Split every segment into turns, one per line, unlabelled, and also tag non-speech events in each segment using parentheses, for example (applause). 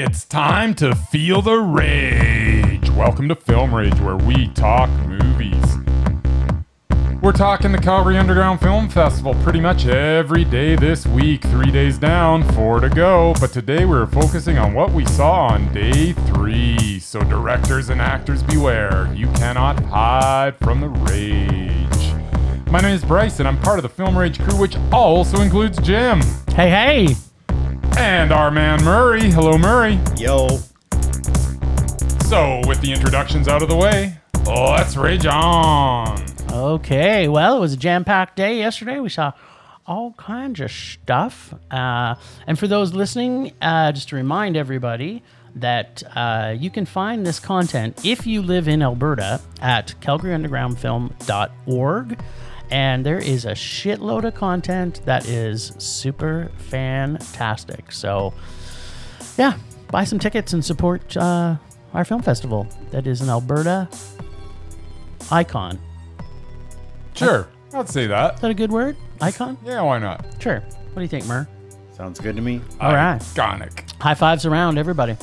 It's time to feel the rage. Welcome to Film Rage, where we talk movies. We're talking the Calgary Underground Film Festival pretty much every day this week. Three days down, four to go. But today we're focusing on what we saw on day three. So, directors and actors, beware. You cannot hide from the rage. My name is Bryce, and I'm part of the Film Rage crew, which also includes Jim
Hey, hey.
And our man Murray. Hello, Murray.
Yo.
So, with the introductions out of the way, let's rage on.
Okay, well, it was a jam packed day yesterday. We saw all kinds of stuff. Uh, and for those listening, uh, just to remind everybody that uh, you can find this content if you live in Alberta at calgaryundergroundfilm.org. And there is a shitload of content that is super fantastic. So, yeah, buy some tickets and support uh, our film festival that is an Alberta icon.
Sure, I'd say that.
Is that a good word? Icon?
Yeah, why not?
Sure. What do you think, Mur?
Sounds good to me.
All right.
Iconic.
High fives around, everybody.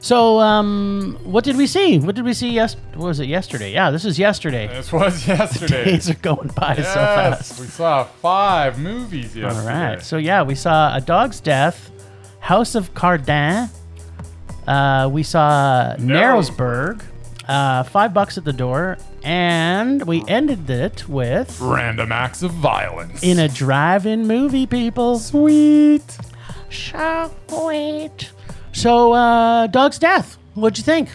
So, um, what did we see? What did we see? Yes, was it yesterday? Yeah, this is yesterday.
This was (laughs) yesterday.
Days are going by so fast.
We saw five movies
All
yesterday.
right. So yeah, we saw A Dog's Death, House of Cardin. Uh, we saw Narrowsburg, uh, five bucks at the door, and we ended it with
Random acts of violence.
in a drive-in movie. People,
sweet.
so wait. So, uh, Dog's Death. What'd you think?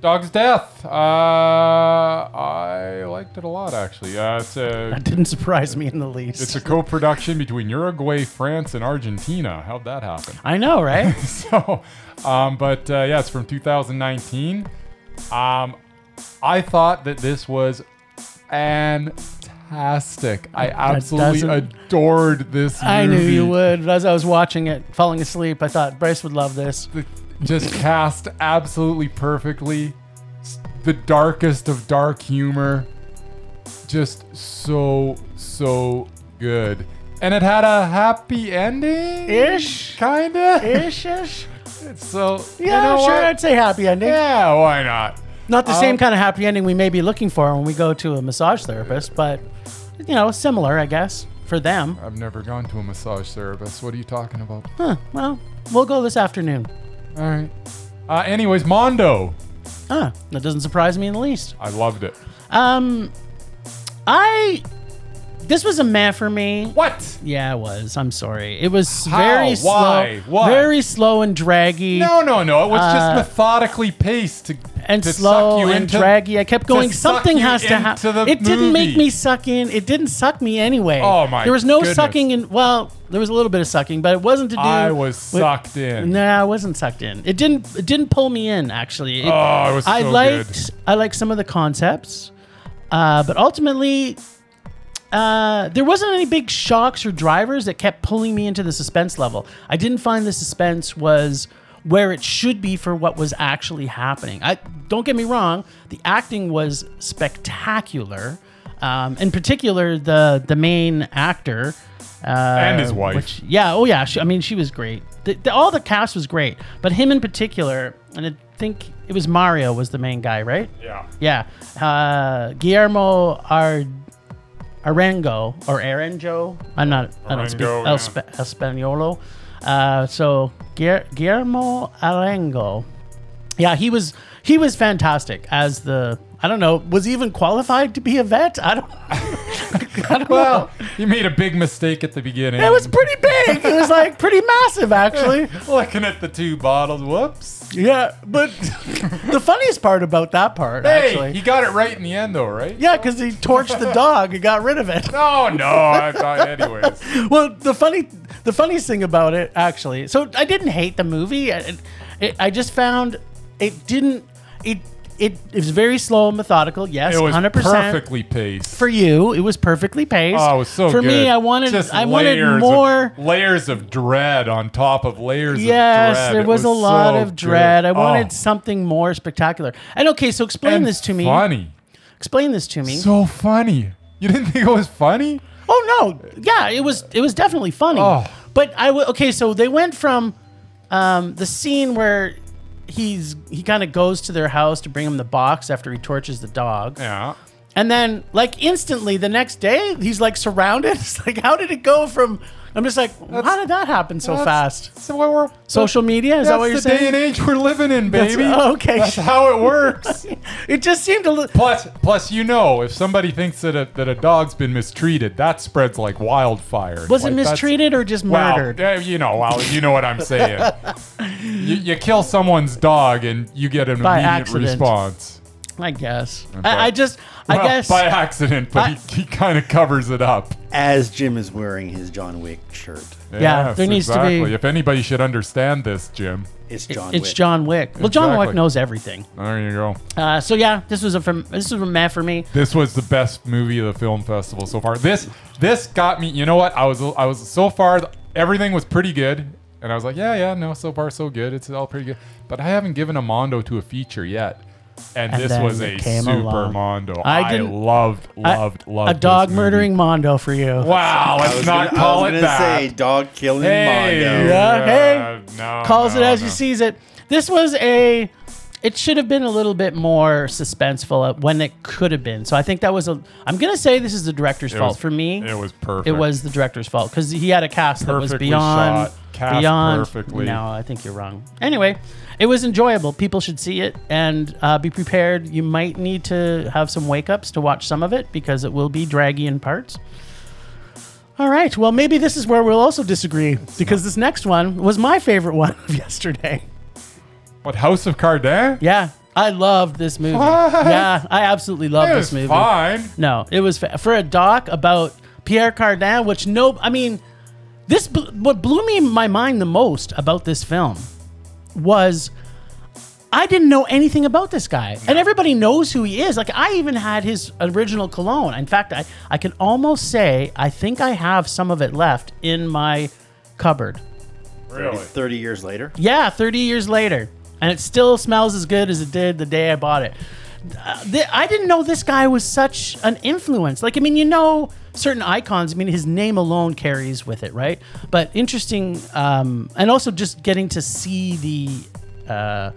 Dog's Death. Uh, I liked it a lot, actually. Uh, it's a (laughs)
That didn't surprise me in the least.
it's a co-production between Uruguay, France, and Argentina. How'd that happen?
I know, right? (laughs)
so, um, but uh, yeah, it's from 2019. Um, I thought that this was fantastic. I absolutely adored this movie.
I knew you would. As I was watching it, falling asleep, I thought Bryce would love this.
Just cast absolutely perfectly. The darkest of dark humor. Just so, so good. And it had a happy ending?
Ish.
Kinda?
Ish, (laughs) ish.
So, you
Yeah,
know
sure.
what?
I'd say happy ending.
Yeah, why not?
Not the
Um,
same kind of happy ending we may be looking for when we go to a massage therapist, but you know, similar, I guess, for them.
I've never gone to a massage therapist. What are you talking about?
Huh. Well, we'll go this afternoon.
All right. Uh, anyways, Mondo.
Huh. That doesn't surprise me in the least.
I loved it.
Um, I. This was a meh for me.
What?
Yeah, it was. I'm sorry. It was
How?
very slow.
Why? What?
Very slow and draggy.
No, no, no. It was
Uh,
just methodically paced to
and
to
slow
suck you
and
into,
draggy. I kept going.
suck
Something
you
has to
into
happen.
the
It didn't make
movie.
me suck in. It didn't suck me anyway.
Oh, my
There was no
goodness.
sucking in. Well, there was a little bit of sucking, but it wasn't to do.
I was
with-
sucked in.
Nah, I wasn't sucked in. It didn't. It didn't pull me in. Actually, It-
Oh, it was
I
so
liked. I liked some of the concepts, uh, but ultimately, uh, there wasn't any big shocks or drivers that kept pulling me into the suspense level. I didn't find the suspense was where it should be for what was actually happening. I don't get me wrong, the acting was spectacular. Um, in particular, the the main actor uh,
And his wife.
which- yeah, oh yeah. She, I mean, she was great. The, the, all the cast was great, but him in particular, and I think it was Mario was the main guy, right?
Yeah.
Yeah, uh, Guillermo Ar- Arengo or Arenjo. I'm not. I don't speak
Arengo,
El
yeah.
Spa- Espanolo. Uh, so Guer- Guillermo Arengo. Yeah, he was he was fantastic as the. I don't know. Was he even qualified to be a vet? I don't. (laughs) I don't
Well,
know.
you made a big mistake at the beginning.
It was pretty big. It was like pretty massive, actually. (laughs)
looking at the two bottles. Whoops.
Yeah, but (laughs) the funniest part about that part,
Hey,
actually,
he got it right in the end, though, right?
yeah, because he torched the dog and got rid of it.
No, oh, no. I thought, anyways.
Well, the funny, the funniest thing about it, actually, so I didn't hate the movie. It, it, I just found it didn't. It it it was very slow and methodical. Yes,
It was
hundred percent.
perfectly paced.
For you, it was perfectly paced.
Oh, it was so
For
good.
me, I wanted
Just
I wanted
layers of-
more.
layers of dread on top of layers
Yes,
of dread.
Yes, there
It
was, a lot
so
of dread.
good.
I wanted
Oh,
something more spectacular. And okay, so explain
and
this to me.
Funny.
Explain this to me.
So funny. You didn't think it was funny?
Oh no, yeah, it was it was definitely funny.
Oh.
But I w- okay, so they went from um, the scene where he's he kind of goes to their house to bring him the box after he torches the dog.
Yeah.
And then, like instantly, the next day, he's like surrounded. (laughs) It's like, how did it go from? I'm just like, how did that happen so fast?
So what we're
Social media is that what you're
that's the day and age we're living in, baby.
oh, okay.
That's how it works. (laughs)
It just seemed a little.
plus, plus, you know, if somebody thinks that a, that a dog's been mistreated, that spreads like wildfire.
Was
Like,
it mistreated or just murdered?
yeah, you know, well, you know what I'm (laughs) saying. you, you kill someone's dog and you get an
By
immediate
accident.
response.
I guess. I, I just. I
Well,
guess.
by accident, but
I-
he, he kind of covers it up.
As Jim is wearing his John Wick shirt,
Yeah, there needs to be-
If anybody should understand this, Jim,
it's John
it's
Wick.
John Wick. Well, John Wick knows everything.
there you go.
Uh, so yeah, this was a from, this was a meh for me.
This was the best movie of the film festival so far. This this got me. You know what? I was I was so far everything was pretty good, and I was like, yeah, yeah, no, so far so good. It's all pretty good. But I haven't given a Mondo to a feature yet, and,
And
this was a
came
super
along.
Mondo.
I
I,
didn't-
loved,
I-
loved, loved
a dog
this movie.
murdering Mondo for you.
Wow, let's not
gonna,
call
I was
it that.
say dog killing
hey,
Mondo.
Yeah, hey.
uh, no,
Calls
no,
it as
no.
he sees it. This was a. It should have been a little bit more suspenseful uh, when it could have been. So I think that was a. I'm gonna say this is the director's
It
fault
was-
for me.
It was perfect.
It was the director's fault because he had a cast that was
Perfectly
beyond
shot, cast
beyond.
perfectly.
No, I think you're wrong. Anyway, it was enjoyable. People should see it and uh, be prepared. You might need to have some wake ups to watch some of it because it will be draggy in parts. All right. Well, maybe this is where we'll also disagree because this next one was my favorite (laughs) one of yesterday.
What House of Cardin?
Yeah, I loved this movie.
What?
Yeah, I absolutely loved this movie.
fine.
No, it was fa- for a doc about Pierre Cardin, which no, I mean, this bl- what blew me my mind the most about this film was I didn't know anything about this guy, and everybody knows who he is. Like I even had his original cologne. In fact, I I can almost say I think I have some of it left in my cupboard.
Really?
Thirty years later,
Yeah, 30 years later. And it still smells as good as it did the day I bought it. Uh, th- I didn't know this guy was such an influence. Like, I mean, you know, certain icons, I mean, his name alone carries with it, right? But interesting, um, and also just getting to see the uh,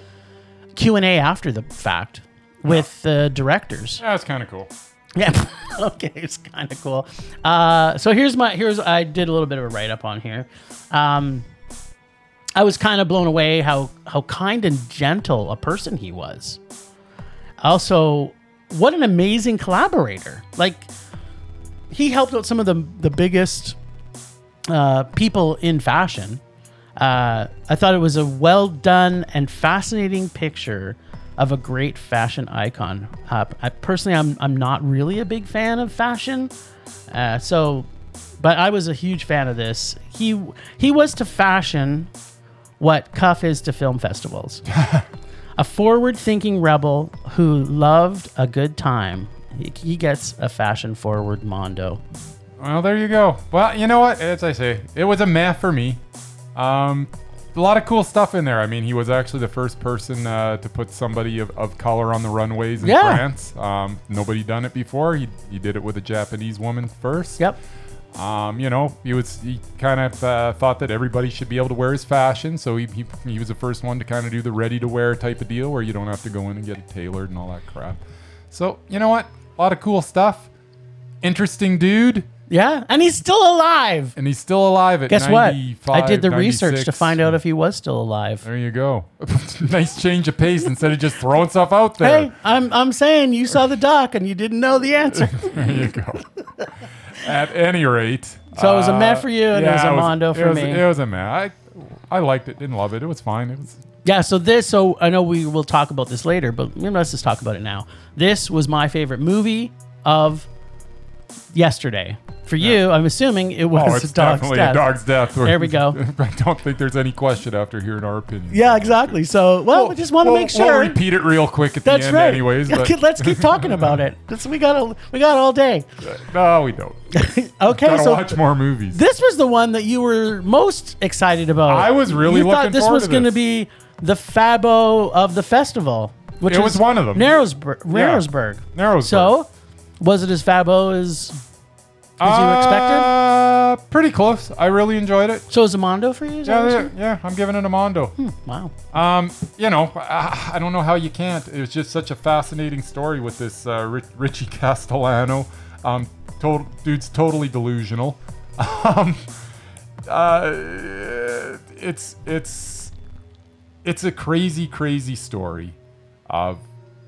Q&A after the fact with the directors.
Yeah, it's kind of cool.
Yeah. (laughs) okay, it's kind of cool. Uh, so here's my here's I did a little bit of a write up on here. Um, I was kind of blown away how how kind and gentle a person he was. Also, what an amazing collaborator! Like he helped out some of the the biggest uh, people in fashion. Uh, I thought it was a well done and fascinating picture of a great fashion icon. Uh, I personally, I'm I'm not really a big fan of fashion, uh, so, but I was a huge fan of this. He he was to fashion what Cuff is to film festivals. a forward-thinking rebel who loved a good time. He, gets a fashion-forward mondo.
Well, there you go. Well, you know what? As I say, it was a math for me. Um, a lot of cool stuff in there. I mean, he was actually the first person uh, to put somebody of, of color on the runways in
Yeah.
France. Um, nobody done it before. He, he did it with a Japanese woman first.
Yep.
Um, you know, he was he kind of uh, thought that everybody should be able to wear his fashion, so he, he, he was the first one to kind of do the ready to wear type of deal where you don't have to go in and get it tailored and all that crap. So you know what? A lot of cool stuff. Interesting dude,
Yeah, and he's still alive.
and he's still alive at
Guess what?
95,
I did the research to find out if he was still alive.
There you go. (laughs) nice change of pace instead of just throwing stuff out there.
Hey, I'm I'm saying you saw the doc and you didn't know the answer. (laughs)
There you go. At any rate,
So it was a meh for you and it was a mondo
it
for
was-
me.
It was a meh. I, I liked it. Didn't love it. It was fine. It was
yeah, so this so I know we will talk about this later, but you know, let's just talk about it now. This was my favorite movie of yesterday. For you, I'm assuming it oh, was
Oh,
a dog's
definitely
death.
a dog's death.
There we go. (laughs)
I don't think there's any question after hearing our opinion.
Yeah, exactly. So, well, we just want to
we'll,
make sure.
We'll repeat it real quick at
That's
the end,
right.
anyways. But (laughs)
Let's keep talking about it. That's, we got a, we got all day. (laughs)
no, we don't.
Okay,
Gotta
so
watch more movies.
this was the one that you were most excited about.
I was really
you thought
looking
this
forward
was
to
going to
this.
be the Fabo of the festival, which
It was one of them.
Narrowsburg. Narrowsburg.
Narrowsburg.
So, was it as Fabo as as you expected?
Uh, pretty close. I really enjoyed it.
So is a Mondo for you? Is that
Yeah,
what
yeah, yeah, I'm giving it a Mondo.
Wow.
Um, you know, I, I don't know how you can't. It was just such a fascinating story with this uh, Rich, Richie (laughs) Castellano. Um, total, dude's totally delusional. (laughs) Um, uh, it's it's it's a crazy, crazy story of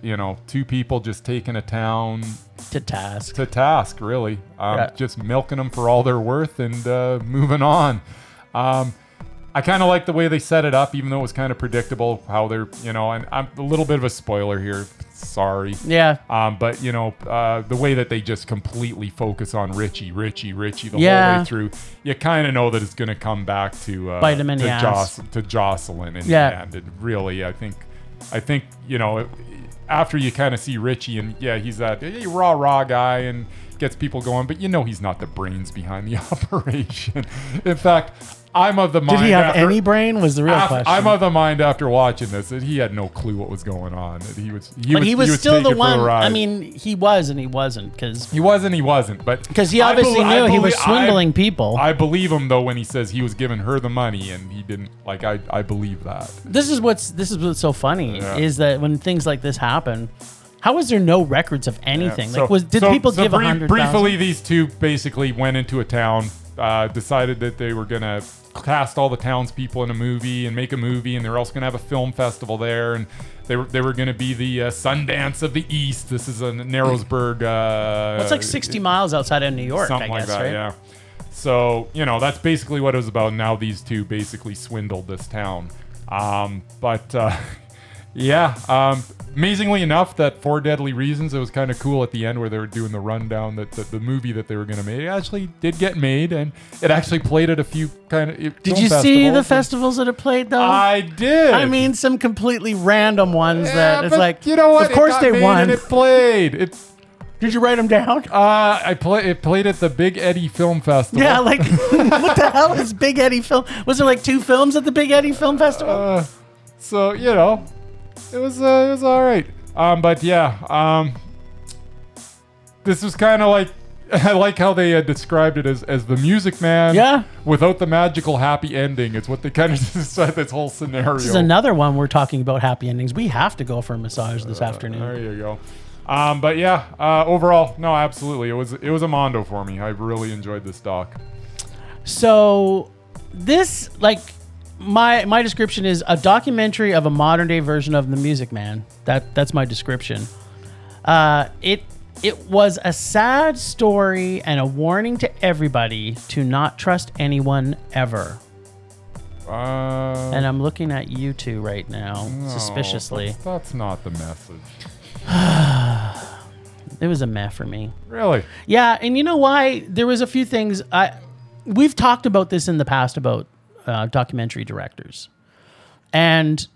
you know two people just taking a town
To task.
to task, really. Um,
Yeah.
Just milking them for all they're worth and uh, moving on. Um, I kind of like the way they set it up, even though it was kind of predictable how they're, you know, and I'm a little bit of a spoiler here. Sorry.
Yeah.
Um, but you know, uh, the way that they just completely focus on Richie, Richie, Richie the whole way through, you kind of know that it's going to come back to uh,
Bite him in
to,
the ass.
to Jocelyn in
Yeah.
the end. And really, I think, I think you know, after you kind of see Richie and yeah, he's that raw raw guy and gets people going, but you know he's not the brains behind the (laughs) operation. In fact, I'm of the mind.
Did he have
after-
any brain? Was the real
af-
question.
I'm of the mind after watching this that he had no clue what was going on. That he was, he
but
was,
he was still the
taken for
one. I mean, he was and he wasn't because
He was and he wasn't, but
because he obviously
belie- I
knew he was swindling
I,
people.
I believe him though when he says he was giving her the money and he didn't. Like I, I believe that.
this is what's this is what's so funny
Yeah.
is that when things like this happen, how is there no records of anything?
So-
like, was did
so-
people
so
give a
brief-
hundred
Briefly, these two basically went into a town, uh, decided that they were gonna cast all the townspeople in a movie and make a movie, and they were also gonna have a film festival there, and they were they were gonna be the uh, Sundance of the East. This is in Narrowsburg. Uh,
It's like sixty miles outside of New York,
something
I
like that.
right?
Yeah. So you know that's basically what it was about. Now these two basically swindled this town. Um, but uh, (laughs) yeah, um, amazingly enough, that Four Deadly Reasons, it was kind of cool at the end where they were doing the rundown that, that the movie that they were going to make actually did get made, and it actually played at a few kind of.
Did you see the festivals that it played though?
I did.
I mean, some completely random ones
Yeah,
that it's like,
you know what?
Of course they won.
And it played. It.
Did you write them down?
Uh, I play. It played at the Big Eddy Film Festival.
Yeah, like (laughs) what the hell is Big Eddy Film? Was there like two films at the Big Eddy Film Festival?
Uh, so you know, it was uh, it was all right. Um, but yeah, um, this was kind of like (laughs) I like how they uh, described it as as the Music Man.
Yeah.
Without the magical happy ending, it's what they kind of described this whole scenario.
this is another one we're talking about happy endings. We have to go for a massage this afternoon.
There you go. Um, but yeah, uh, overall, no, absolutely, it was it was a mondo for me. I really enjoyed this doc.
So this like my my description is a documentary of a modern day version of the Music Man. That that's my description. Uh, it it was a sad story and a warning to everybody to not trust anyone ever.
Uh,
And I'm looking at you two right now,
no,
suspiciously.
That's, that's not the message. (sighs)
It was a meh for me.
Really?
Yeah, and you know why? There was a few things I we've talked about this in the past about uh, documentary directors, and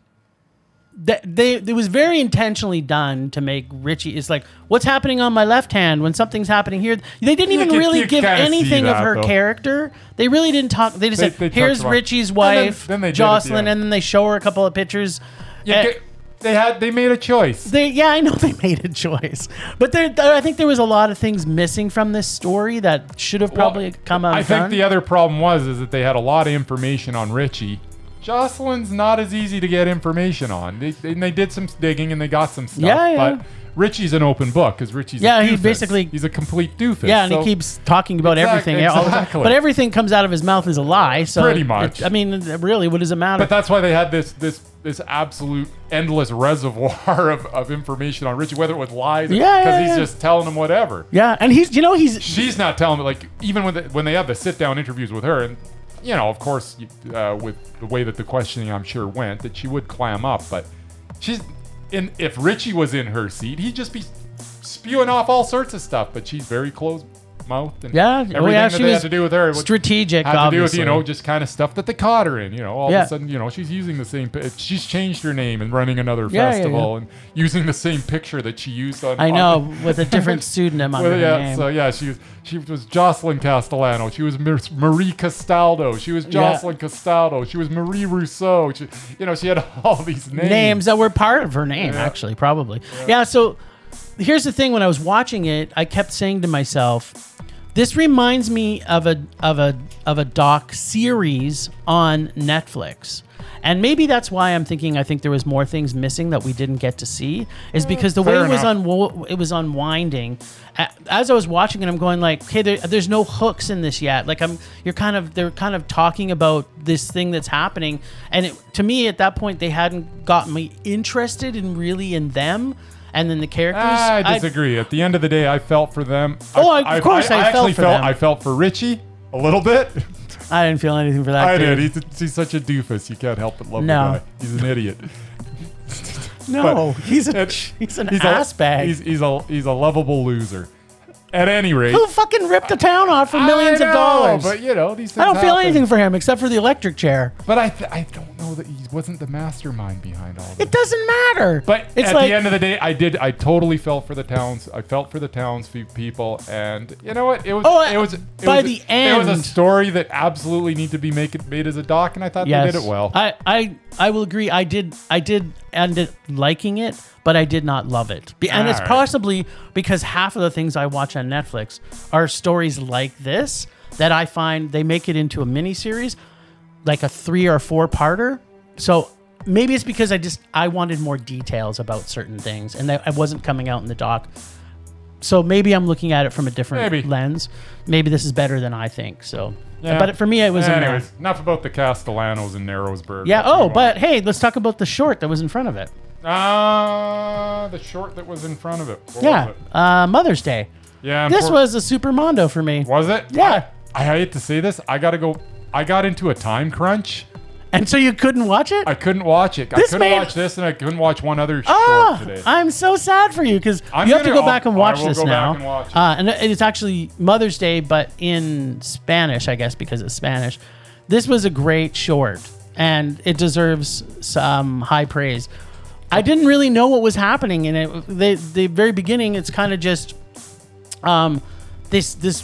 that they it was very intentionally done to make Richie. It's like what's happening on my left hand when something's happening here. They didn't even
can-
really
you
give
kinda see
anything of
that,
her
though.
character. They really didn't talk. They just
They-
said,
they talked
"Here's
about-
Richie's
And then-
wife,
then they did at the
Jocelyn,"
end.
and then they show her a couple of pictures. Eh,
get- they had they made a choice.
they, yeah, I know (laughs) they made a choice, but there, there- I think there was a lot of things missing from this story that should have probably
Well,
come out.
I think the other problem was is that they had a lot of information on Richie. Jocelyn's not as easy to get information on. They, they, they did some digging and they got some stuff.
Yeah, yeah.
But Richie's an open book because Richie's
Yeah,
a
he
doofus.
basically-
he's a complete doofus.
yeah, and
so-
he keeps talking about
Exact-
everything, all the but everything comes out of his mouth is a lie. So
Pretty
it-
much.
I mean, really, what does it matter?
But that's why they had this this this absolute endless reservoir of, of information on Richie, whether it was lies,
Yeah, yeah,
because he's
yeah.
just telling them whatever.
yeah, and he's, you know, he's
she's not telling like even when the, when they have the sit down interviews with her and you know of course uh, with the way that the questioning I'm sure went that she would clam up but she's in if Richie was in her seat he'd just be spewing off all sorts of stuff but she's very closed mouthed and
Yeah, oh,
everything
yeah,
that
she
they
was
had to do with her would-
strategic.
had to do with
obviously.
you know just kind of stuff that they caught her in you know all
Yeah.
of a sudden you know she's using the same she's changed her name and running another
Yeah,
festival and using the same picture that she used on
I know
the- (laughs)
with a different pseudonym under
well,
her
yeah,
name.
so yeah, she was she was Jocelyn Castellano. She was Marie Castaldo. She was. Jocelyn Castaldo. She was Marie Rousseau. She, you know, she had (laughs) all these names.
names that were part of her name, actually, probably. Yeah. So here's the thing: when I was watching it, I kept saying to myself, This reminds me of a of a of a doc series on Netflix. And maybe that's why I'm thinking I think there was more things missing that we didn't get to see is mm, because the way
fair
it was unwo- it was unwinding. As I was watching it, I'm going like, "Okay, there, there's no hooks in this yet." Like I'm, you're kind of they're kind of talking about this thing that's happening, and it, to me at that point they hadn't gotten me interested in really in them, and then the characters.
I
I-
disagree. At the end of the day, I felt for them.
Oh, I- of course I felt
actually
for
felt.
them.
I felt for Richie a little bit. (laughs)
I didn't feel anything for that.
I
dude.
did. He's, he's such a doofus. You can't help but love
No.
the guy. He's an idiot. (laughs)
No,
But
he's a (laughs) he's an
he's
ass
a,
bag.
He's, he's a he's a lovable loser. At any rate,
Who fucking ripped the town off for millions
I
of dollars?
But you know these things.
I don't feel
happen.
anything for him except for the electric chair.
But I th- I don't know that he wasn't the mastermind behind all this.
It doesn't matter.
But
it's
at
like
the end of the day, I did. I totally felt for the towns. I felt for the towns people, and you know what? It was.
Oh,
it was. Uh, it
by
was,
the
it was a story that absolutely needed to be make made as a doc, and I thought
yes,
they did it well.
I, I I will agree. I did I did end it liking it, but I did not love it. And it's possibly because half of the things I watch on Netflix are stories like this that I find they make it into a mini series, like a three or four parter. So maybe it's because I just I wanted more details about certain things, and that I wasn't coming out in the doc. So maybe I'm looking at it from a different
Maybe.
lens. Maybe this is better than I think. So,
Yeah.
but for me, it was a meh.
Anyways, enough about the Castellanos and Narrowsburg.
Yeah.
Let's
Oh,
move on.
but hey, let's talk about the short that was in front of it.
Uh, the short that was in front of it. What
Yeah.
it?
Uh, Mother's Day.
Yeah.
This
unfor-
was a super mondo for me.
Was it?
Yeah.
I, I hate to say this. I gotta go. I got into a time crunch.
And so you couldn't watch it?
I couldn't watch it. I couldn't
made-
watch this, and I couldn't watch one other short
Oh,
today.
I'm so sad for you because you have to
gonna-
go back and
I'll-
watch this
go
now.
back and watch it.
Uh, and it's actually Mother's Day, but in Spanish, I guess, because it's Spanish. This was a great short, and it deserves some high praise. I didn't really know what was happening in it. The the very beginning, it's kind of just um, this this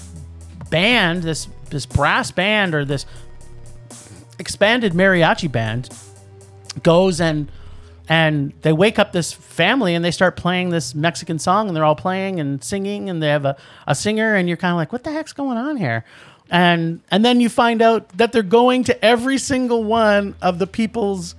band, this this brass band or this expanded mariachi band goes and and they wake up this family and they start playing this Mexican song and they're all playing and singing and they have a, a singer and you're kind of like what the heck's going on here and and then you find out that they're going to every single one of the people's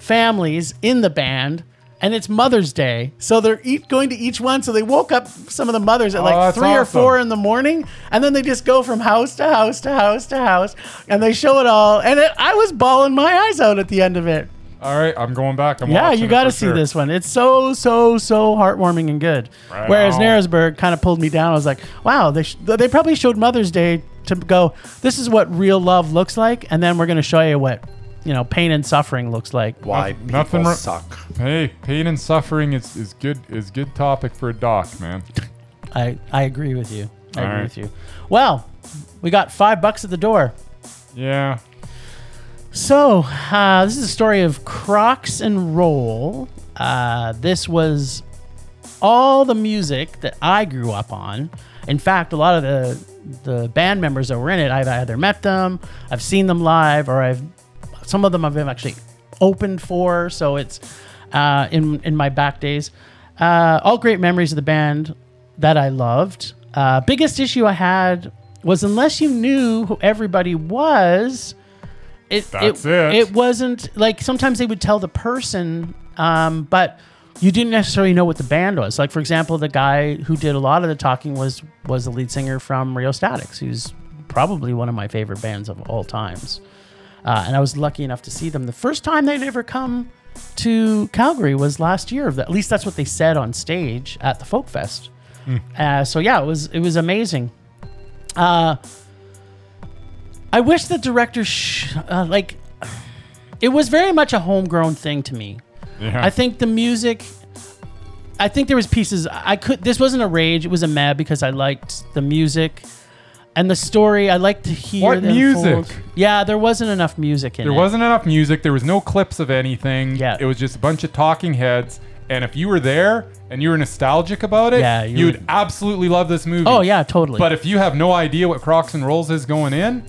families in the band and it's Mother's Day, so they're each going to each one. So they woke up some of the mothers at
Oh,
like
that's
three or four in the morning, and then they just go from house to house to house to house, and they show it all. And it, I was bawling my eyes out at the end of it.
All right, I'm going back. I'm
Yeah, you got to see
sure.
this one. It's so so so heartwarming and good.
Right
Whereas
on.
Narrowsburg kind of pulled me down. I was like, wow, they sh- they probably showed Mother's Day to go. This is what real love looks like, and then we're going to show you what you know pain and suffering looks like.
Why
Nothing-
people
nothing wrong-
suck.
Hey, pain and suffering is, is good is good topic for a doc, man.
I I agree with you. I
All
agree
right.
with you. Well, we got five bucks at the door.
Yeah.
So, uh, this is a story of Crocs and Roll. Uh, this was all the music that I grew up on. In fact, a lot of the the band members that were in it, I've either met them, I've seen them live, or I've some of them I've actually opened for. So it's uh, in in my back days. Uh, all great memories of the band that I loved. Uh, biggest issue I had was unless you knew who everybody was, it
That's
it,
it.
it wasn't like sometimes they would tell the person, um, but you didn't necessarily know what the band was. Like for example, the guy who did a lot of the talking was was the lead singer from Rheostatics, who's probably one of my favorite bands of all times. Uh, and I was lucky enough to see them. The first time they'd ever come to Calgary was last year. At least that's what they said on stage at the Folk Fest. Uh, so yeah, it was it was amazing. Uh, I wish the director sh- uh, like it was very much a homegrown thing to me.
Yeah.
I think the music. I think there was pieces I could. This wasn't a rage. It was a mad because I liked the music and the story. I like to hear
What
the
music?
unfold. Yeah, there wasn't enough music in it.
There
it.
wasn't enough music. There was no clips of anything.
Yeah.
It was just a bunch of talking heads. And if you were there and you were nostalgic about it,
Yeah, you
you would
would-
absolutely love this movie.
Oh yeah, totally.
But if you have no idea what Crocs and Rolls is going in,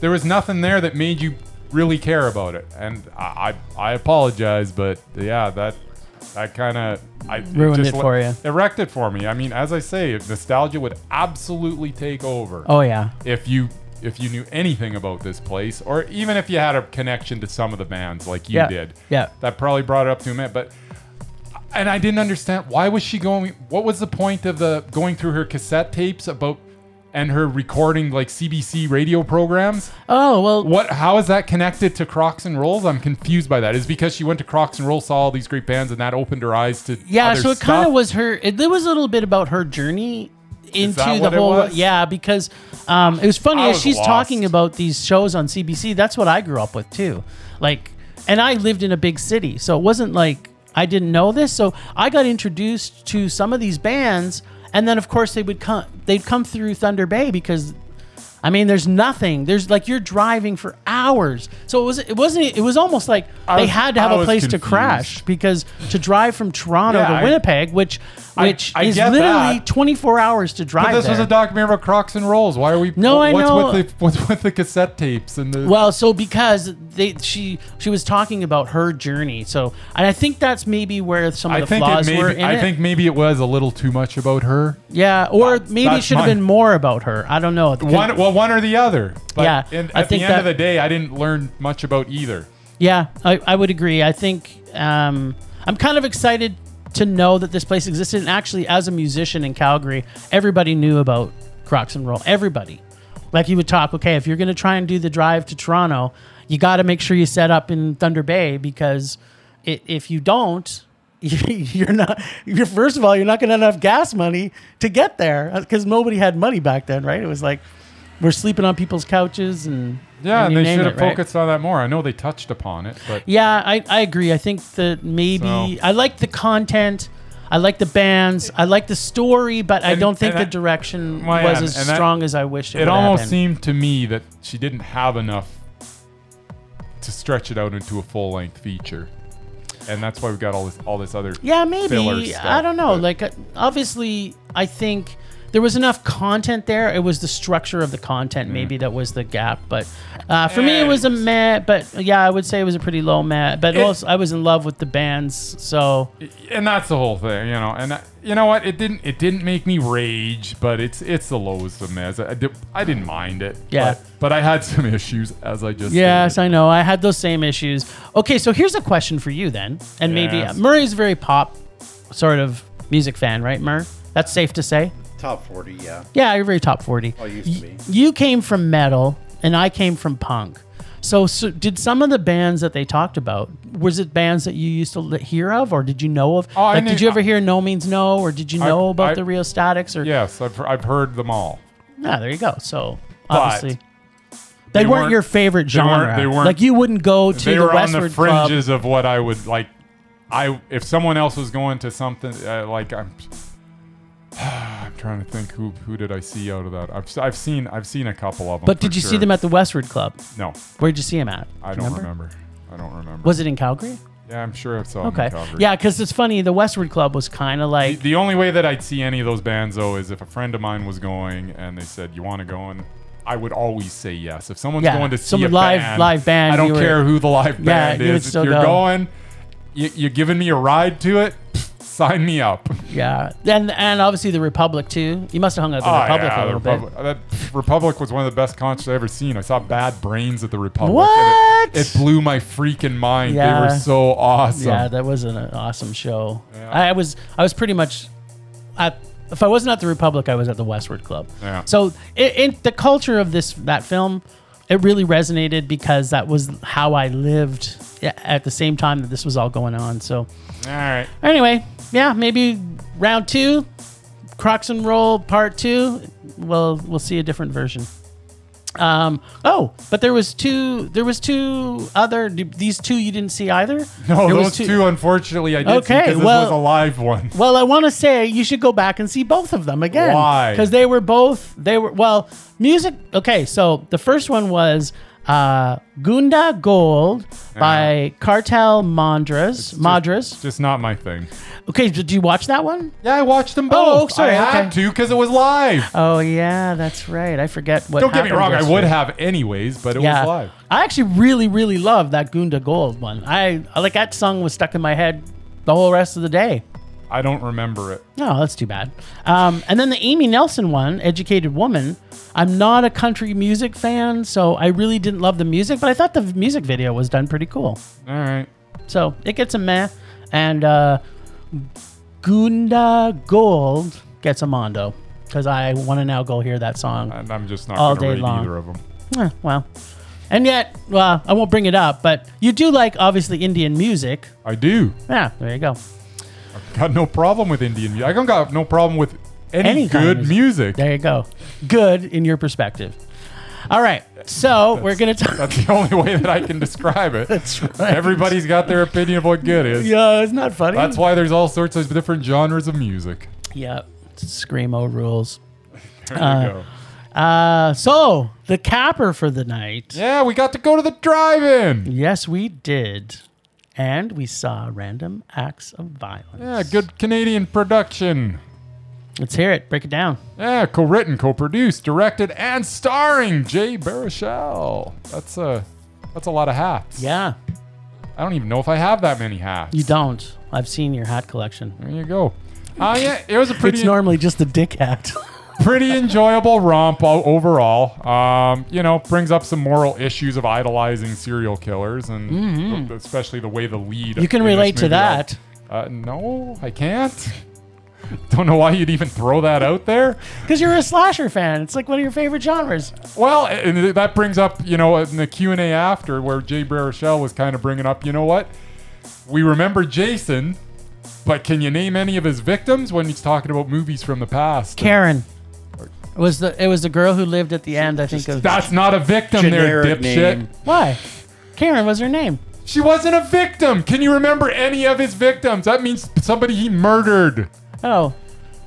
there was nothing there that made you really care about it. And I I, I apologize, but yeah, that That kind of I
Ruined
just
it
le-
for you.
It wrecked it for me. I mean, as I say, nostalgia would absolutely take over
Oh yeah.
if you if you knew anything about this place, or even if you had a connection to some of the bands like you
Yeah.
did.
Yeah.
That probably brought it up to a minute, but. And I didn't understand why was she going. What was the point of the going through her cassette tapes about, and her recording like CBC radio programs?
Oh well.
What? How is that connected to Crocs and Rolls? I'm confused by that. Is because she went to Crocs and Rolls, saw all these great bands, and that opened her eyes to
Yeah, so it kind of was her. It, there was a little bit about her journey into the whole. Yeah, because um, it was funny
I
as
was
she's
lost.
talking about these shows on CBC. That's what I grew up with too. Like, and I lived in a big city, so it wasn't like I didn't know this. So I got introduced to some of these bands, and then of course they would come. They'd come through Thunder Bay because. I mean, there's nothing. There's like you're driving for hours, so it was. It wasn't. It was almost like
I
they
was-
had to have
I
a
was
place to
confused.
crash because to drive from Toronto
Yeah,
to
I-
Winnipeg, which
I-
which
I
is
get
literally
that.
24 hours to drive
But this was
there.
a documentary about Crocs and Rolls. Why are we?
No, I
what's
know.
With the, what's with the cassette tapes and the?
well, so because they she she was talking about her journey, so and I think that's maybe where some of
I
the
think
flaws
it
were
maybe.
in
I
it.
think maybe it was a little too much about her.
yeah, or maybe it
that's
should have
my-
been more about her. I don't know.
One, well, one or the other. But
Yeah,
in- at the end
that-
of the day, I didn't learn much about either.
Yeah, I, I would agree. I think um, I'm kind of excited to know that this place existed. And actually, as a musician in Calgary, everybody knew about Crocs and Roll. Everybody. Like you would talk, okay, if you're going to try and do the drive to Toronto, you got to make sure you set up in Thunder Bay because i if you don't, (laughs) you're not. You're first of all, you're not going to have enough gas money to get there because nobody had money back then, right? It was like we're sleeping on people's couches and
Yeah, and,
you
they should have
it, right?
focused on that more. I know they touched upon it, but
Yeah, I, I agree. I think that maybe
So-
I like the content. I like the bands. I like the story, but I don't think the
that-
direction
Well,
was
yeah,
as
and that-
strong as I wished it,
it
would
almost
have been.
seemed to me that she didn't have enough to stretch it out into a full length feature, and that's why we got all this all this other.
Yeah,
filler
maybe.
stuff,
I don't know.
but-
Like, uh, obviously, I think there was enough content there. It was the structure of the content, maybe, that was the gap. But uh, for me, it was a meh. But yeah, I would say it was a pretty low meh. But
It-
also, I was in love with the bands. So
and that's the whole thing, you know. And you know what? It didn't it didn't make me rage, but it's it's the lowest of mez. I, di- I didn't mind it.
Yeah.
But, but I had some (laughs) issues, as I just
Yes. I know. I had those same issues. Okay, so here's a question for you then. And maybe
Yes.
Murray's a very pop sort of music fan, right, Murr? That's safe to say.
Top 40, yeah.
Yeah, you're very top 40.
I used to be.
You came from metal and I came from punk. So, so did some of the bands that they talked about, was it bands that you used to hear of or did you know of?
Oh, I
like,
knew-
did you ever hear No Means No or did you
I-
know about
I-
the Rheostatics? Or
Yes, I've, I've heard them all.
Yeah, there you go. So,
But
obviously. They,
they
weren't,
weren't-
your favorite
they weren't-
genre.
they weren't-
like you wouldn't go to
they
the
were on
Westward
the
Club.
fringes of what I would like. I if someone else was going to something uh, like I'm. (sighs) Trying to think who who did I see out of that? I've, I've seen I've seen a couple of them.
But did you see them at the Westward Club?
No,
Where'd you see them at?
I
Do you
don't remember? I don't remember.
Was it in Calgary?
yeah, I'm sure I saw them
Okay.
in Calgary.
Yeah, because it's funny. The Westward Club was kind of
The,
like,
the only way that I'd see any of those bands though is if a friend of mine was going and they said, "You want to go?" and I would always say yes. If someone's
Yeah,
going to see
some
a
live-
band,
live band,
I don't
you were-
care who the live
Yeah,
band
you would
is. If
still
you're
go.
going, you, you're giving me a ride to it. Sign me up.
yeah. And and obviously the Republic too. You must have hung out at the
Oh,
Republic
yeah,
a
the
little bit.
Republic, that Republic was one of the best concerts I've ever seen. I saw Bad Brains at the Republic. and
What?
It, it blew my freaking mind. They were so awesome.
Yeah, that was an awesome show.
Yeah.
I was I was pretty much at if I wasn't at the Republic, I was at the Westward Club.
Yeah.
So in the culture of this that film, it really resonated because that was how I lived at the same time that this was all going on. So
All right.
anyway, yeah, maybe round two, Crocs and Roll Part Two. We'll we'll see a different version. Um. Oh, but there was two. There was two other. These two you didn't see either.
No,
There was
those two, unfortunately, I did see
Okay,
because this
well-
was a live one.
Well, I want to say you should go back and see both of them again.
Why?
Because they were both. They were well, music. Okay, so the first one was uh, Gunda Gold by Cartel Mandras. Madras.
Just not my thing.
Okay, did you watch that one?
Yeah, I watched them
Oh,
both.
sorry,
I had
okay.
to because it was live.
Oh yeah, that's right. I forget what.
Don't get me
happened
wrong, I
yesterday.
would have anyways, but it was live.
I actually really, really love that Gunda Gold one. I I- like that song was stuck in my head the whole rest of the day.
I don't remember it.
No, that's too bad. Um, and then the Amy Nelson one, Educated Woman. I'm not a country music fan, so I really didn't love the music, but I thought the music video was done pretty cool.
All right.
So it gets a meh. And uh, Gunda Gold gets a Mondo because I want to now go hear that song.
And I'm just not
All
going to
day
rate
long.
either of them.
Eh, well, and yet, well, I won't bring it up, but you do like obviously Indian music.
I do.
Yeah, there you go.
Got no problem with Indian music. I don't got no problem with any,
Any kind
good
of
music.
There you go. Good in your perspective. All right, so (laughs) we're gonna talk.
That's the only way that I can describe it. (laughs)
That's right.
Everybody's got their opinion of what good is.
Yeah, it's not funny.
That's why there's all sorts of different genres of music.
Yeah, screamo rules. (laughs)
There
Uh,
you go.
Uh, so the capper for the night.
Yeah, we got to go to the drive-in.
Yes, we did, and we saw random acts of violence.
Yeah, good Canadian production.
Let's hear it. Break it down.
Yeah, co-written, co-produced, directed, and starring Jay Baruchel. That's a that's a lot of hats.
Yeah,
I don't even know if I have that many hats.
you don't. I've seen your hat collection.
There you go. Uh, yeah, it was a (laughs) pretty
It's normally just a dick hat. (laughs)
pretty enjoyable romp overall. Um, you know, brings up some moral issues of idolizing serial killers, and especially the way the lead.
Mm-hmm. you can relate to that
Uh, no, I can't. (laughs) Don't know why you'd even throw that out there.
because you're a slasher fan. It's like one of your favorite genres.
Well, and that brings up, you know, in the Q and A after, where Jay Baruchel was kind of bringing up, you know what? We remember Jason, but can you name any of his victims when he's talking about movies from the past?
Karen. It was the it was the girl who lived at the end. I think of
That's not a victim, there,
Generic
dipshit.
name.
why. Karen was her name.
She wasn't a victim. Can you remember any of his victims? That means somebody he murdered.
Oh,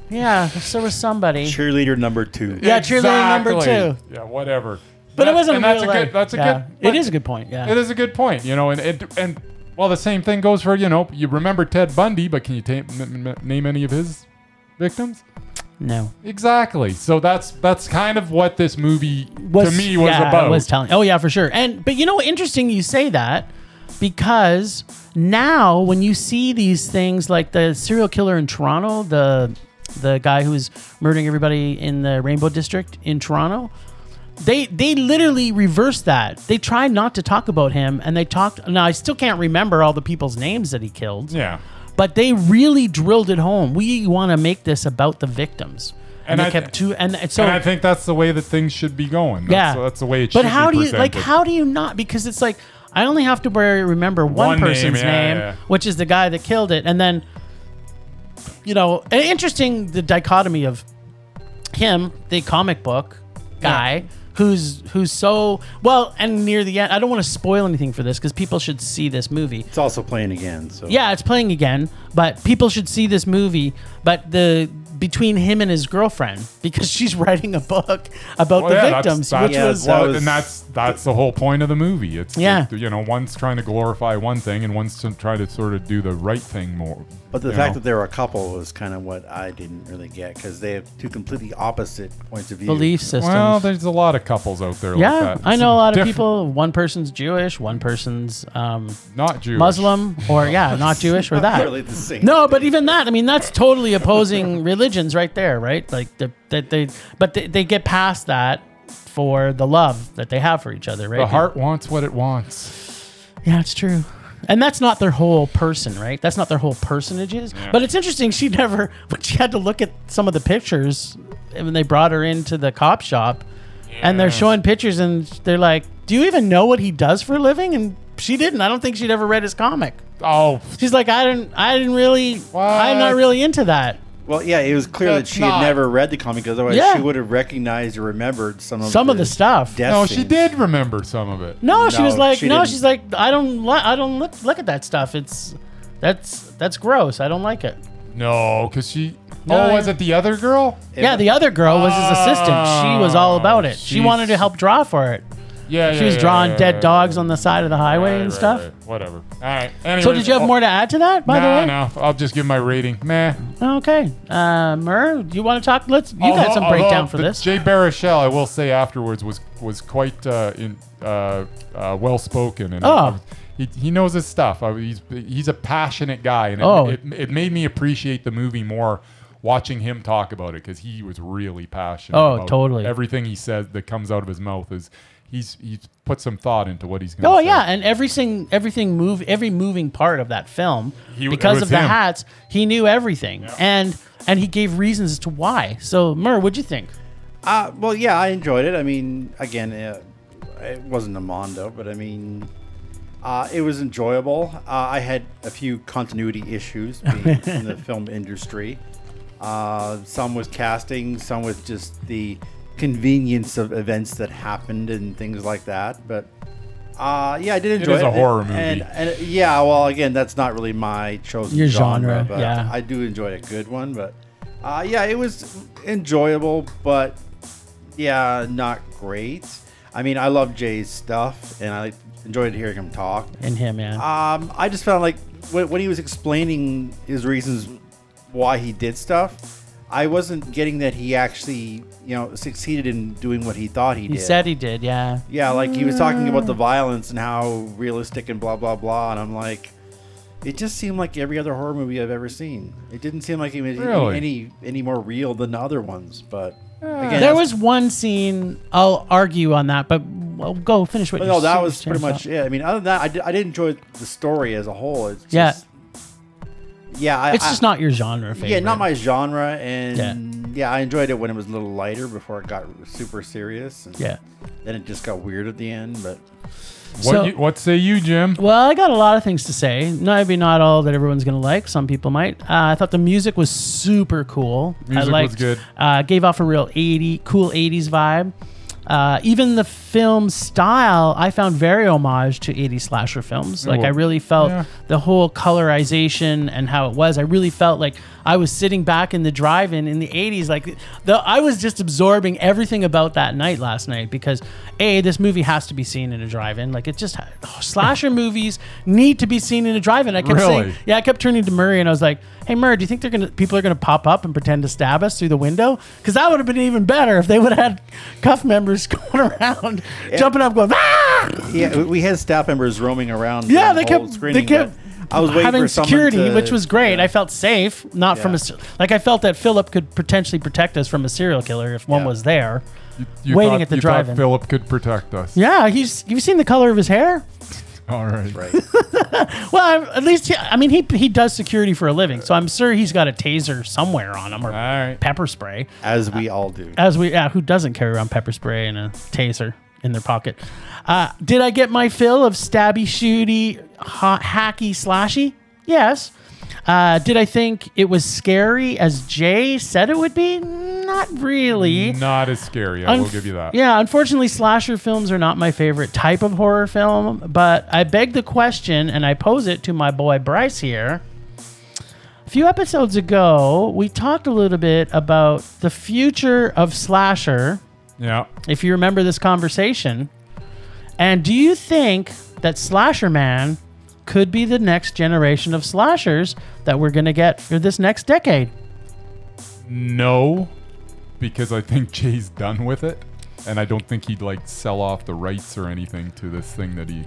yeah. So was somebody.
Cheerleader number two.
Yeah, cheerleader number
Exactly.
two.
Yeah, whatever.
But
That-
it wasn't
and
a
that's
real
a
life.
good. That's a
Yeah.
good.
It
but
is a good point. Yeah.
It is a good point, you know, and and, and well, the same thing goes for you know you remember Ted Bundy, but can you ta- m- m- name any of his victims?
No.
Exactly. So that's that's kind of what this movie was, to me was
yeah,
about.
Was telling. Oh yeah, for sure. And but you know, interesting you say that because now when you see these things like the serial killer in Toronto, the the guy who was murdering everybody in the Rainbow District in Toronto. They they literally reversed that. They tried not to talk about him, and they talked. Now I still can't remember all the people's names that he killed.
yeah.
But they really drilled it home. We want to make this about the victims, and,
And
they
I-
kept two. And so
and I think that's the way that things should be going. That's,
yeah,
that's the way it
But how
be
do you like? How do you not? Because it's like I only have to remember one,
One name,
person's
yeah,
name,
yeah.
which is the guy that killed it, and then you know, interesting the dichotomy of him, the comic book guy. Who's who's so well and near the end? I don't want to spoil anything for this because people should see this movie.
It's also playing again. So
Yeah, it's playing again, but people should see this movie. But the between him and his girlfriend, because (laughs) she's writing a book about
Well,
the
yeah,
victims,
that's,
which
Yeah,
was
well,
was-
and that's that's the whole point of the movie. It's
Yeah.
like, you know, one's trying to glorify one thing, and one's to try to sort of do the right thing more.
But the fact
know.
that they were a couple was kind of what I didn't really get because they have two completely opposite points of view.
belief systems.
well, there's a lot of couples out there
yeah,
like that.
I know a lot of people. One person's Jewish, one person's um,
not Jewish.
Muslim, or yeah, not Jewish or (laughs)
Not
that.
really the same.
No, but even that, I mean, that's totally opposing (laughs) religions right there, right? Like the, that they, but they, they get past that for the love that they have for each other, right?
The heart wants what it wants.
Yeah, it's true. And that's not their whole person, right? That's not their whole personages.
Yeah.
But it's interesting. She never, (laughs) but she had to look at some of the pictures when they brought her into the cop shop, and they're showing pictures, and they're like, "Do you even know what he does for a living?" And she didn't. I don't think she'd ever read his comic.
Oh,
She's like, "I didn't. I didn't really. I'm not really into that."
Well, yeah, it was clear
That's
that she
not-
had never read the comic, because otherwise
Yeah.
she would have recognized or remembered some of
Some of the stuff.
death
no, she
scenes.
did remember some of it.
No, she was
No,
like,
she
no,
didn't.
she's like, I don't, li- I don't look, look at that stuff. It's, that's, that's gross. I don't like it.
No, because she.
No,
oh,
I-
was it the other girl?
Yeah, the other girl was his assistant. She was all about oh, it. She wanted to help draw for it.
Yeah,
She
yeah,
was
yeah,
drawing
yeah,
dead
yeah,
dogs on the side of the highway
Right,
and
right,
stuff.
right. Whatever. All right.
So did you have
oh,
more to add to that, by
no,
the way?
no. I'll just give my rating. Meh.
Okay. Uh, Mur, do you want to talk? Let's. You got
Although-
some
although
breakdown for
the
this.
Jay Baruchel, I will say afterwards, was was quite uh, in uh, uh, well spoken and
Oh.
he, he knows his stuff. I, he's he's a passionate guy, and it,
Oh.
it, it made me appreciate the movie more watching him talk about it because he was really passionate.
Oh,
about
totally.
Everything he says that comes out of his mouth is he's he's put some thought into what he's going to do.
Oh
say.
yeah, and everything, everything move, every moving part of that film,
He-
because of the
him.
hats, he knew everything, and and he gave reasons as to why. So, Mur, what'd you think?
Uh, well, yeah, I enjoyed it. I mean, again, uh, it wasn't a Mondo, but I mean, uh, it was enjoyable. Uh, I had a few continuity issues (laughs) being in the film industry. Uh, some with casting, some with just the convenience of events that happened and things like that. But uh, yeah, I did enjoy it.
is a horror
And,
movie.
and yeah, well, again, that's not really my chosen
Your
genre,
genre,
but
yeah.
I do enjoy a good one. But uh, yeah, it was enjoyable, but yeah, not great. I mean, I love Jay's stuff, and I enjoyed hearing him talk.
And him, yeah.
Um, I just found like when, when he was explaining his reasons why he did stuff, I wasn't getting that he actually, you know, succeeded in doing what he thought he,
he
did.
He said he did, yeah.
yeah, like he was talking about the violence and how realistic and blah blah blah, and I'm like, it just seemed like every other horror movie I've ever seen. It didn't seem like it was
Really?
any any more real than the other ones, but. Again,
There was one scene. I'll argue on that, but well, go finish what
no, that was pretty much it. I mean, other than that, I did, I did enjoy the story as a whole. It's just,
Yeah.
yeah, I,
It's
I-
just not your genre. Favorite.
yeah, not my genre, and yeah. I enjoyed it when it was a little lighter before it got super serious. And
Yeah.
then it just got weird at the end. But
What
So-
you, what say you, Jim?
Well, I got a lot of things to say. Maybe not all that everyone's gonna like. Some people might. Uh, I thought the music was super cool.
Music
I
was
liked,
good.
Uh, gave off a real 80 cool 80s vibe. Uh, even the film style, I found very homage to 80s slasher films. Like I really felt
yeah.
the whole colorization and how it was. I really felt like I was sitting back in the drive-in in the 80s. Like the I was just absorbing everything about that night last night because a this movie has to be seen in a drive-in. Like it just slasher (laughs) movies need to be seen in a drive-in. I kept saying, yeah, I kept turning to Murray and I was like, "Hey Murray, do you think they're gonna people are gonna pop up and pretend to stab us through the window? Because that would have been even better if they would have had cuff members (laughs) going around, jumping up, going ah!
yeah, we- we had staff members roaming around.
Yeah, they
the
kept
screening,
they kept.
I was waiting
having
for
security,
to-
which was great.
yeah.
I felt safe, not from a like I felt that Philip could potentially protect us from a serial killer if one
Yeah.
was there.
You, you
Waiting
thought,
at the drive-in.
Philip could protect us.
Yeah, he's. You've seen the color of his hair? (laughs)
All right.
Right. (laughs)
Well, at least he, I mean he he does security for a living, so I'm sure he's got a taser somewhere on him or
right.
pepper spray.
As we all do.
As we, yeah, who doesn't carry around pepper spray and a taser in their pocket? Uh, did I get my fill of stabby, shooty, ha- hacky, slashy? Yes. Uh, did I think it was scary as Jay said it would be? Not really.
Not as scary. I will give you that.
Yeah, unfortunately, slasher films are not my favorite type of horror film, but I beg the question and I pose it to my boy Bryce here. A few episodes ago, we talked a little bit about the future of slasher,
Yeah.
if you remember this conversation. And do you think that Slasherman could be the next generation of slashers that we're going to get for this next decade?
No, because I think (laughs) Jay's done with it, and I don't think he'd like sell off the rights or anything to this thing that he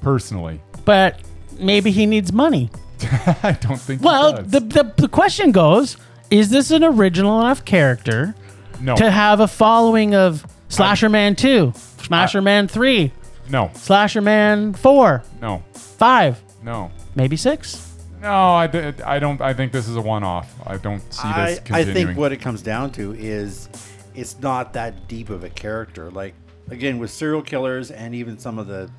personally.
But maybe he needs money. (laughs)
I don't think.
Well, the, the the question goes: Is this an original enough character
no,
to have a following of Slasherman Two, Slasherman Three,
no,
Slasherman Four,
no,
Five,
no,
maybe six?
no. I, d- I don't. I think this is a one-off. I don't see
I,
this
I
continuing.
think what it comes down to is it's not that deep of a character. Like again, with serial killers and even some of the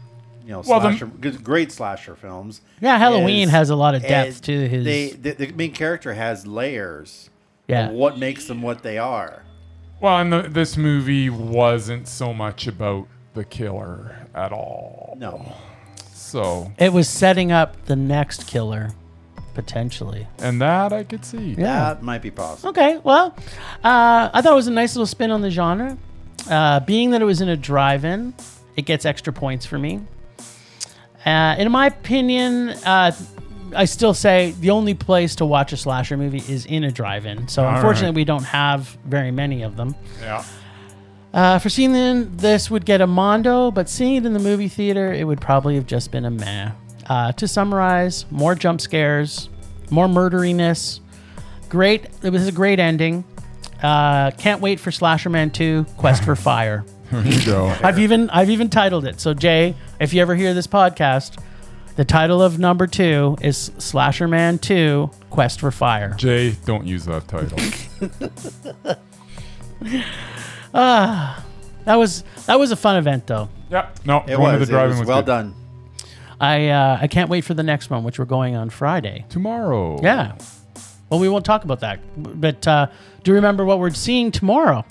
you know
Well, the-
slasher, good, great slasher films.
Yeah, Halloween
is-
has a lot of depth
is
to his-
They, the, the main character has layers.
Yeah.
Of what makes them what they are.
Well, and the, this movie wasn't so much about the killer at all.
No.
So,
It was setting up the next killer, potentially.
and that I could see.
Yeah.
That might be possible.
Okay, well, uh, I thought it was a nice little spin on the genre. Uh, being that it was in a drive-in, it gets extra points for me. Uh, in my opinion, uh, I still say the only place to watch a slasher movie is in a drive-in. So
All
unfortunately,
right.
we don't have very many of them.
Yeah.
Uh, for seeing then, this would get a Mondo, but seeing it in the movie theater, it would probably have just been a meh. Uh, to summarize, more jump scares, more murderiness. Great. It was a great ending. Uh, can't wait for Slasherman 2 Quest for (laughs) Fire.
There you go.
I've even I've even titled it. So Jay, if you ever hear this podcast, the title of number two is Slasherman 2 Quest for Fire.
Jay, don't use that title. (laughs)
That was that was a fun event though.
yeah, no,
It
going to
was.
the driving
it was,
was
well
good.
done.
I uh, I can't wait for the next one, which we're going on Friday.
Tomorrow.
Yeah. Well, we won't talk about that, but uh, do you remember what we're seeing tomorrow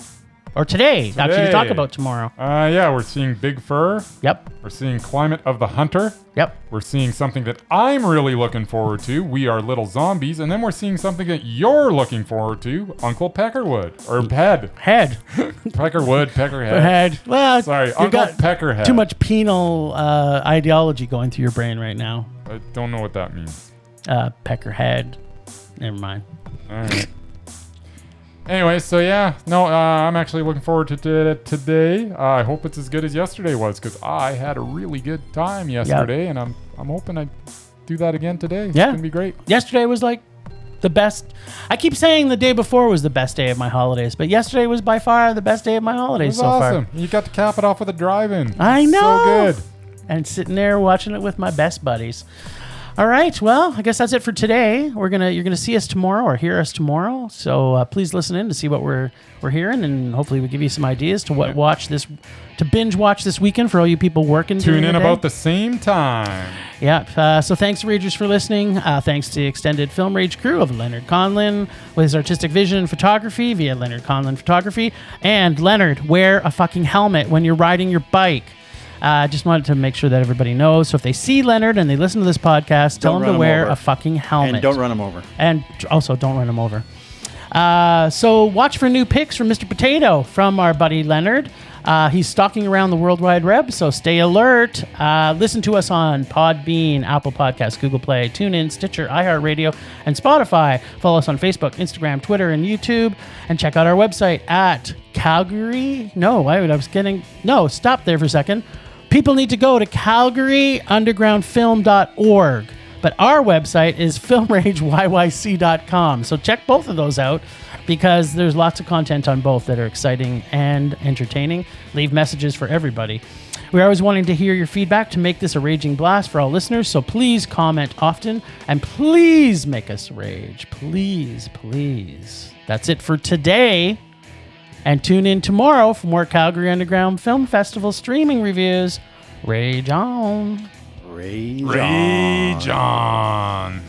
or today? Actually, to talk about tomorrow.
Uh, yeah, we're seeing Big Fur.
Yep.
We're seeing Climate of the Hunter.
Yep.
We're seeing something that I'm really looking forward to. We are Little Zombies. And then we're seeing something that you're looking forward to. Uncle Peckerwood. Or Head.
Head. (laughs)
Peckerwood, Peckerhead.
Head. Well,
Sorry,
you
Uncle
got
Peckerhead.
too much penal uh, ideology going through your brain right now.
I don't know what that means.
Uh, Peckerhead. Never mind.
All right. Anyway, so yeah, no, uh, I'm actually looking forward to t- today. Uh, I hope it's as good as yesterday was because I had a really good time yesterday, and I'm I'm hoping I do that again today. It's
Yeah.
gonna be great.
Yesterday was like the best. I keep saying the day before was the best day of my holidays, but yesterday was by far the best day of my
It
holidays
was
so
awesome.
far.
You got to cap it off with a drive-in.
I know.
So good.
And sitting there watching it with my best buddies. All right, well, I guess that's it for today. We're gonna you're gonna see us tomorrow or hear us tomorrow. So uh, please listen in to see what we're we're hearing, and hopefully we give you some ideas to what watch this to binge watch this weekend for all you people working.
Tune in
the
about the same time.
Yep. Uh, so thanks, Ragers, for listening. Uh, thanks to the extended Film Rage crew of Leonard Conlin with his artistic vision and photography via Leonard Conlin Photography. And Leonard, wear a fucking helmet when you're riding your bike. I uh, just wanted to make sure that everybody knows. So if they see Leonard and they listen to this podcast, tell
Don't
them
run
to
him
wear
over.
a fucking helmet.
And don't run him over.
And also, don't run him over. Uh, so watch for new picks from Mr. Potato from our buddy Leonard. Uh, he's stalking around the World Wide Web, so stay alert. Uh, listen to us on Podbean, Apple Podcasts, Google Play, TuneIn, Stitcher, iHeartRadio, and Spotify. Follow us on Facebook, Instagram, Twitter, and YouTube. And check out our website at Calgary. No, would I was getting. No, stop there for a second. People need to go to calgaryundergroundfilm.org. But our website is filmrageyyc.com. So check both of those out because there's lots of content on both that are exciting and entertaining. Leave messages for everybody. We're always wanting to hear your feedback to make this a raging blast for all listeners. So please comment often and please make us rage. Please, please. That's it for today. And tune in tomorrow for more Calgary Underground Film Festival streaming reviews. Rage on.
Rage on.
Rage on.